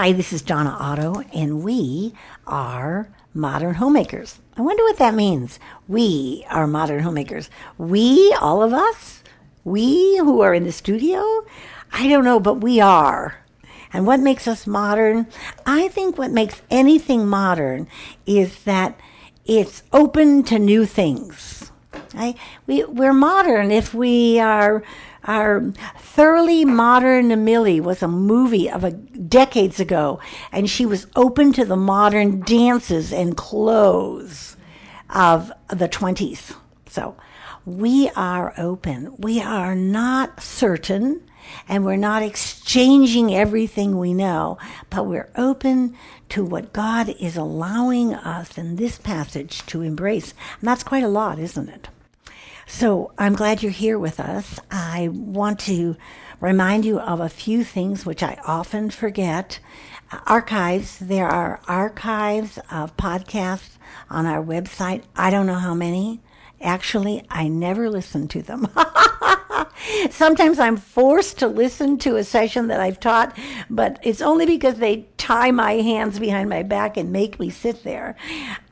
Hi, this is Donna Otto, and we are modern homemakers. I wonder what that means. We are modern homemakers. We, all of us? We who are in the studio? I don't know, but we are. And what makes us modern? I think what makes anything modern is that it's open to new things. Right? We, we're modern if we are our thoroughly modern Millie was a movie of a decades ago, and she was open to the modern dances and clothes of the twenties. So we are open. We are not certain, and we're not exchanging everything we know, but we're open to what God is allowing us in this passage to embrace. And that's quite a lot, isn't it? So I'm glad you're here with us. I want to remind you of a few things which I often forget. Archives, there are archives of podcasts on our website. I don't know how many. Actually, I never listen to them. Sometimes I'm forced to listen to a session that I've taught, but it's only because they tie my hands behind my back and make me sit there.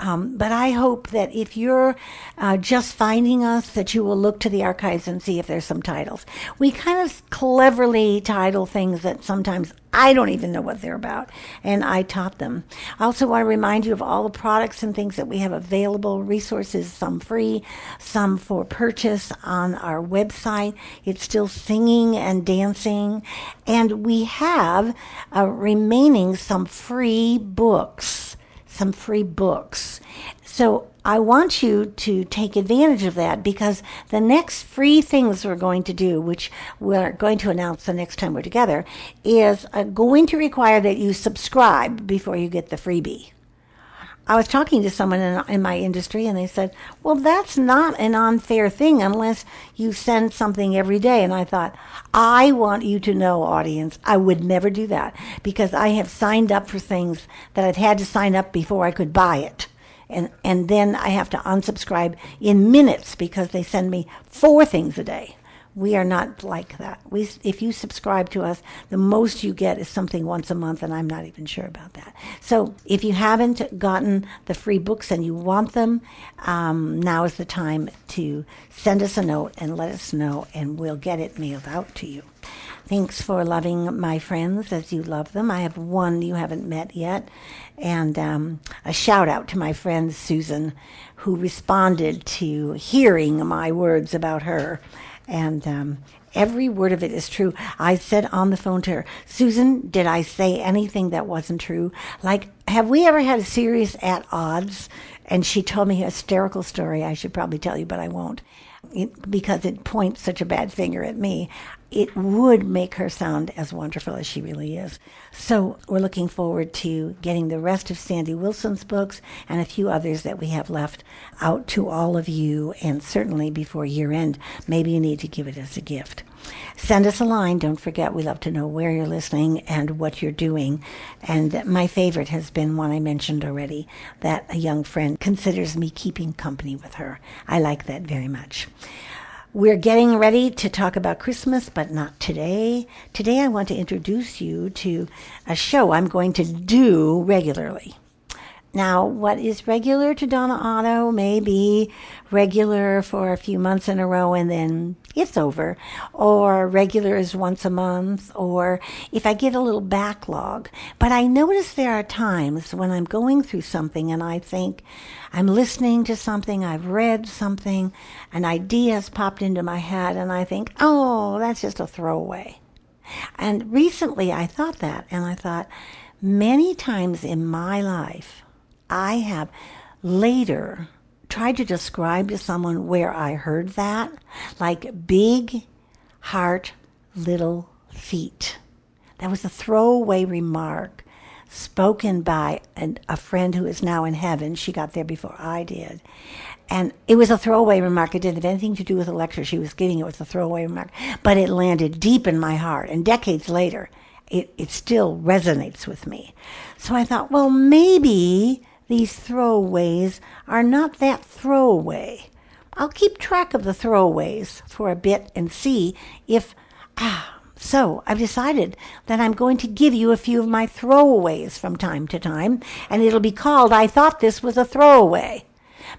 Um, but I hope that if you're uh, just finding us, that you will look to the archives and see if there's some titles. We kind of cleverly title things that sometimes I don't even know what they're about, and I taught them. I also want to remind you of all the products and things that we have available, resources, some free, some for purchase on our website. It's still singing and dancing, and we have uh, remaining some free books, some free books. So I want you to take advantage of that because the next free things we're going to do, which we're going to announce the next time we're together, is uh, going to require that you subscribe before you get the freebie. I was talking to someone in, in, my industry and they said, well, that's not an unfair thing unless you send something every day. And I thought, I want you to know, audience, I would never do that because I have signed up for things that I've had to sign up before I could buy it and and then I have to unsubscribe in minutes because they send me four things a day. We are not like that. We, if you subscribe to us, the most you get is something once a month, and I'm not even sure about that. So, if you haven't gotten the free books and you want them, um, now is the time to send us a note and let us know, and we'll get it mailed out to you. Thanks for loving my friends as you love them. I have one you haven't met yet. And um, a shout out to my friend Susan, who responded to hearing my words about her. And um, every word of it is true. I said on the phone to her, Susan, did I say anything that wasn't true? Like, have we ever had a series at odds? And she told me a hysterical story. I should probably tell you, but I won't. It, because it points such a bad finger at me it would make her sound as wonderful as she really is. So we're looking forward to getting the rest of Sandy Wilson's books and a few others that we have left out to all of you, and certainly before year end, maybe you need to give it as a gift. Send us a line. Don't forget, we love to know where you're listening and what you're doing. And my favorite has been one I mentioned already that a young friend considers me keeping company with her. I like that very much. We're getting ready to talk about Christmas, but not today. Today, I want to introduce you to a show I'm going to do regularly. Now, what is regular to Donna Otto may be regular for a few months in a row and then it's over. Or regular is once a month, or if I get a little backlog. But I notice there are times when I'm going through something and I think I'm listening to something, I've read something, an idea has popped into my head, and I think, oh, that's just a throwaway. And recently I thought that, and I thought, many times in my life, I have later tried to describe to someone where I heard that, like big heart, little feet. That was a throwaway remark spoken by an, a friend who is now in heaven. She got there before I did. And it was a throwaway remark. It didn't have anything to do with the lecture she was giving. It was a throwaway remark. But it landed deep in my heart. And decades later, it, it still resonates with me. So I thought, well, maybe these throwaways are not that throwaway. I'll keep track of the throwaways for a bit and see if ah, So I've decided that I'm going to give you a few of my throwaways from time to time, and it'll be called I Thought This Was a Throwaway.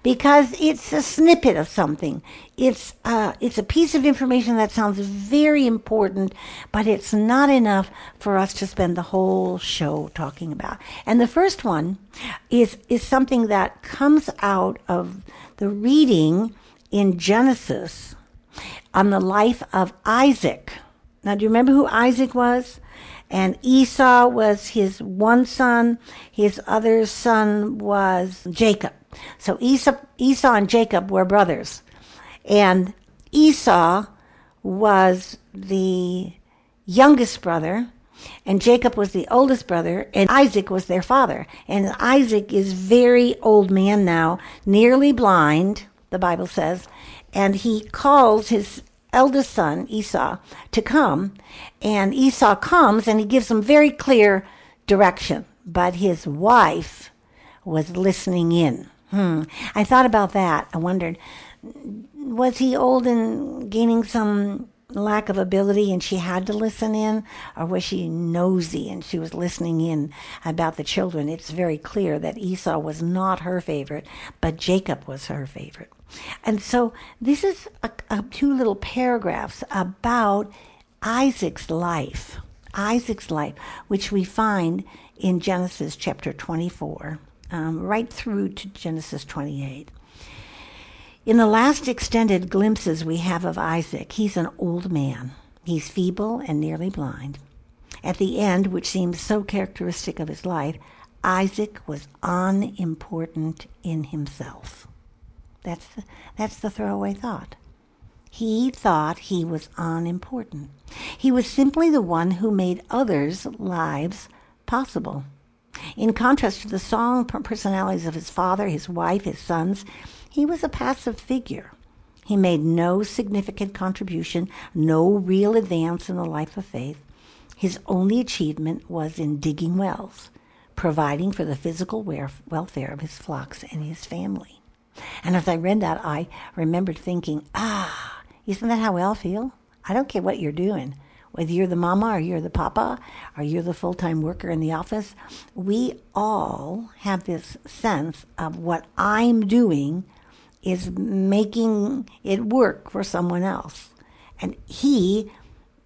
Because it's a snippet of something. It's uh, it's a piece of information that sounds very important, but it's not enough for us to spend the whole show talking about. And the first one is is something that comes out of the reading in Genesis on the life of Isaac. Now, do you remember who Isaac was? And Esau was his one son. His other son was Jacob. So Esau, Esau and Jacob were brothers. And Esau was the youngest brother, and Jacob was the oldest brother, and Isaac was their father. And Isaac is very old man now, nearly blind, the Bible says, and he calls his eldest son, Esau, to come. And Esau comes and he gives him very clear direction. But his wife was listening in. Hmm. I thought about that. I wondered, was he old and gaining some lack of ability and she had to listen in? Or was she nosy and she was listening in about the children? It's very clear that Esau was not her favorite, but Jacob was her favorite. And so this is a, a, two little paragraphs about Isaac's life, Isaac's life, which we find in Genesis chapter 24, um, right through to Genesis 28. In the last extended glimpses we have of Isaac, he's an old man. He's feeble and nearly blind. At the end, which seems so characteristic of his life, Isaac was unimportant in himself. That's the, that's the throwaway thought. He thought he was unimportant. He was simply the one who made others' lives possible. In contrast to the strong personalities of his father, his wife, his sons, he was a passive figure. He made no significant contribution, no real advance in the life of faith. His only achievement was in digging wells, providing for the physical welfare of his flocks and his family. And as I read that, I remembered thinking, ah, isn't that how we all feel? I don't care what you're doing. Whether you're the mama or you're the papa or you're the full time worker in the office, we all have this sense of what I'm doing is making it work for someone else. And he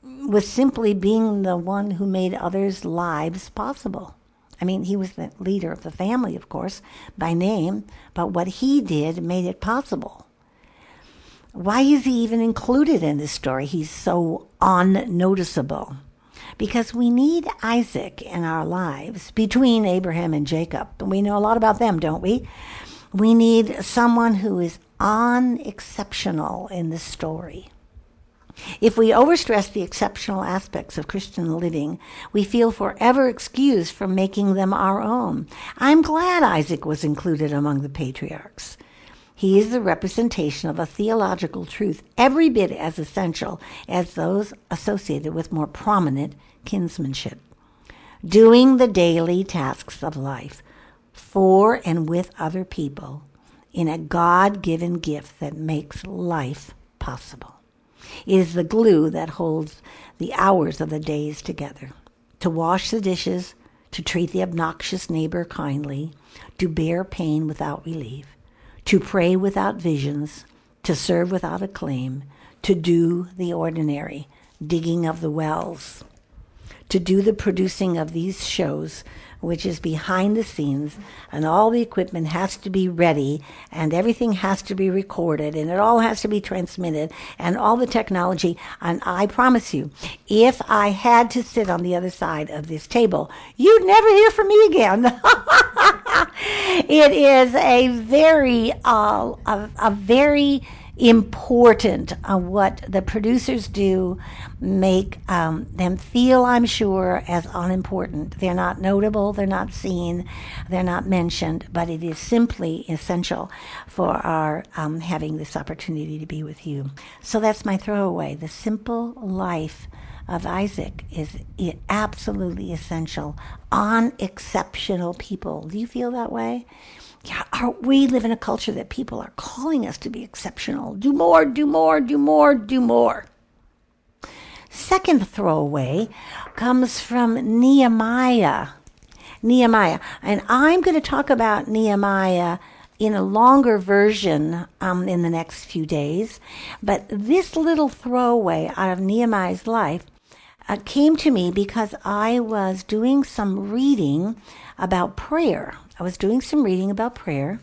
was simply being the one who made others' lives possible. I mean, he was the leader of the family, of course, by name, but what he did made it possible. Why is he even included in this story? He's so unnoticeable. Because we need Isaac in our lives between Abraham and Jacob. We know a lot about them, don't we? We need someone who is unexceptional in the story. If we overstress the exceptional aspects of Christian living, we feel forever excused from making them our own. I'm glad Isaac was included among the patriarchs. He is the representation of a theological truth every bit as essential as those associated with more prominent kinsmanship. Doing the daily tasks of life for and with other people in a God given gift that makes life possible. It is the glue that holds the hours of the days together. To wash the dishes, to treat the obnoxious neighbor kindly, to bear pain without relief, to pray without visions, to serve without acclaim, to do the ordinary, digging of the wells, to do the producing of these shows which is behind the scenes, and all the equipment has to be ready, and everything has to be recorded, and it all has to be transmitted, and all the technology. And I promise you, if I had to sit on the other side of this table, you'd never hear from me again. it is a very, uh, a, a very important uh, what the producers do make um, them feel i'm sure as unimportant they're not notable they're not seen they're not mentioned but it is simply essential for our um, having this opportunity to be with you so that's my throwaway the simple life of Isaac is absolutely essential on exceptional people. Do you feel that way? Yeah, we live in a culture that people are calling us to be exceptional. Do more, do more, do more, do more. second throwaway comes from Nehemiah. Nehemiah. And I'm going to talk about Nehemiah in a longer version um, in the next few days. But this little throwaway out of Nehemiah's life uh, came to me because I was doing some reading about prayer. I was doing some reading about prayer,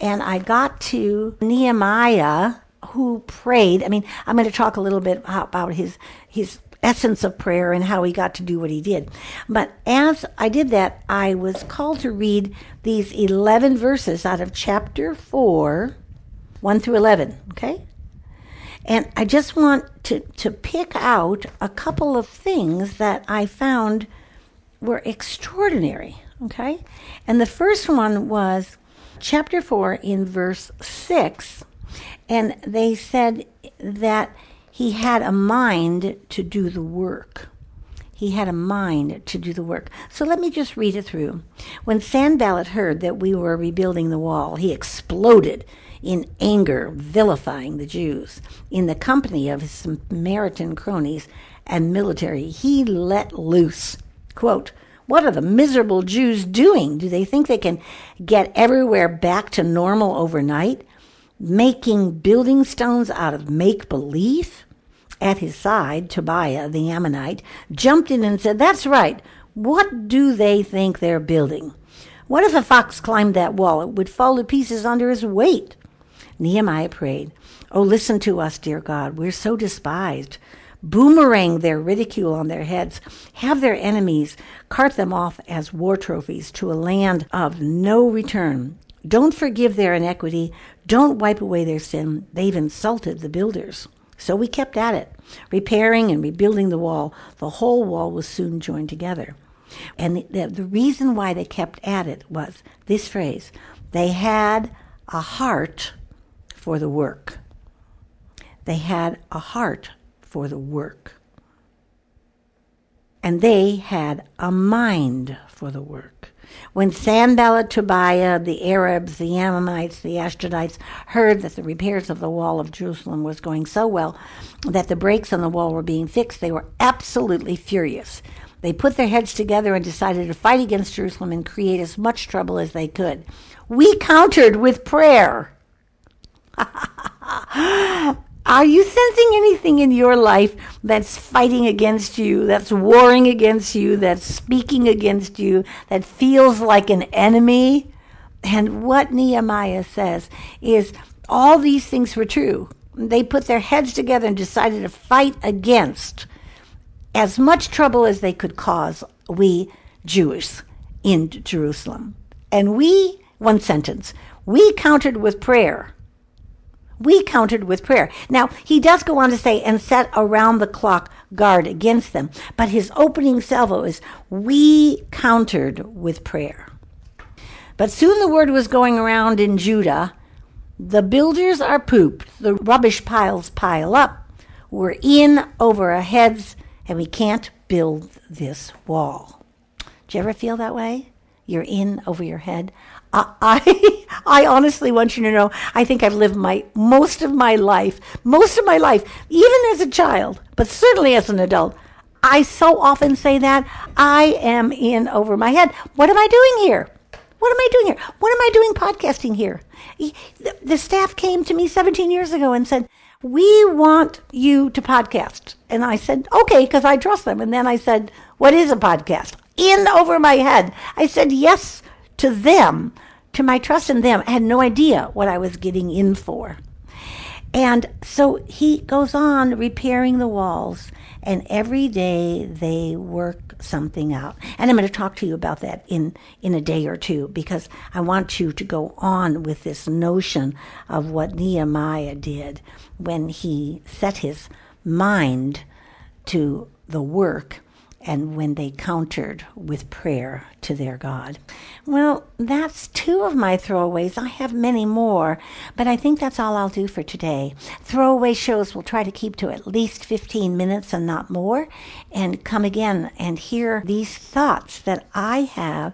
and I got to Nehemiah who prayed. I mean, I'm going to talk a little bit about his his essence of prayer and how he got to do what he did. But as I did that, I was called to read these 11 verses out of chapter 4, 1 through 11, okay? And I just want to, to pick out a couple of things that I found were extraordinary, okay? And the first one was chapter 4 in verse 6. And they said that he had a mind to do the work. He had a mind to do the work. So let me just read it through. When Sanballat heard that we were rebuilding the wall, he exploded in anger, vilifying the Jews. In the company of his Samaritan cronies and military, he let loose. Quote, what are the miserable Jews doing? Do they think they can get everywhere back to normal overnight? making building stones out of make believe? At his side, Tobiah the Ammonite jumped in and said, That's right. What do they think they're building? What if a fox climbed that wall? It would fall to pieces under his weight. Nehemiah prayed, Oh, listen to us, dear God. We're so despised. Boomerang their ridicule on their heads. Have their enemies cart them off as war trophies to a land of no return. Don't forgive their iniquity. Don't wipe away their sin. They've insulted the builders. So we kept at it, repairing and rebuilding the wall. The whole wall was soon joined together. And the, the, the reason why they kept at it was this phrase they had a heart for the work. They had a heart for the work. And they had a mind for the work. When Sanballat, Tobiah, the Arabs, the Ammonites, the Ashdodites heard that the repairs of the wall of Jerusalem was going so well that the breaks on the wall were being fixed, they were absolutely furious. They put their heads together and decided to fight against Jerusalem and create as much trouble as they could. We countered with prayer. Are you sensing anything in your life that's fighting against you, that's warring against you, that's speaking against you, that feels like an enemy? And what Nehemiah says is all these things were true. They put their heads together and decided to fight against as much trouble as they could cause we Jews in Jerusalem. And we, one sentence, we countered with prayer we countered with prayer. Now, he does go on to say, and set around the clock guard against them. But his opening salvo is, we countered with prayer. But soon the word was going around in Judah the builders are pooped, the rubbish piles pile up, we're in over our heads, and we can't build this wall. Do you ever feel that way? You're in over your head. I, I honestly want you to know, I think I've lived my most of my life, most of my life, even as a child, but certainly as an adult. I so often say that I am in over my head. What am I doing here? What am I doing here? What am I doing podcasting here? The staff came to me 17 years ago and said, We want you to podcast. And I said, Okay, because I trust them. And then I said, What is a podcast? In over my head. I said, Yes to them, to my trust in them. I had no idea what I was getting in for. And so he goes on repairing the walls, and every day they work something out. And I'm going to talk to you about that in, in a day or two because I want you to go on with this notion of what Nehemiah did when he set his mind to the work and when they countered with prayer to their God. Well, that's two of my throwaways. I have many more, but I think that's all I'll do for today. Throwaway shows will try to keep to at least 15 minutes and not more, and come again and hear these thoughts that I have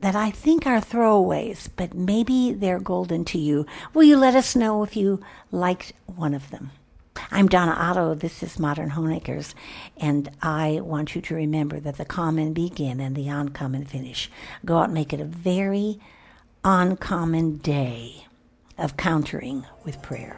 that I think are throwaways, but maybe they're golden to you. Will you let us know if you liked one of them? I'm Donna Otto. This is Modern Homemakers, and I want you to remember that the common begin and the uncommon finish. Go out and make it a very uncommon day of countering with prayer.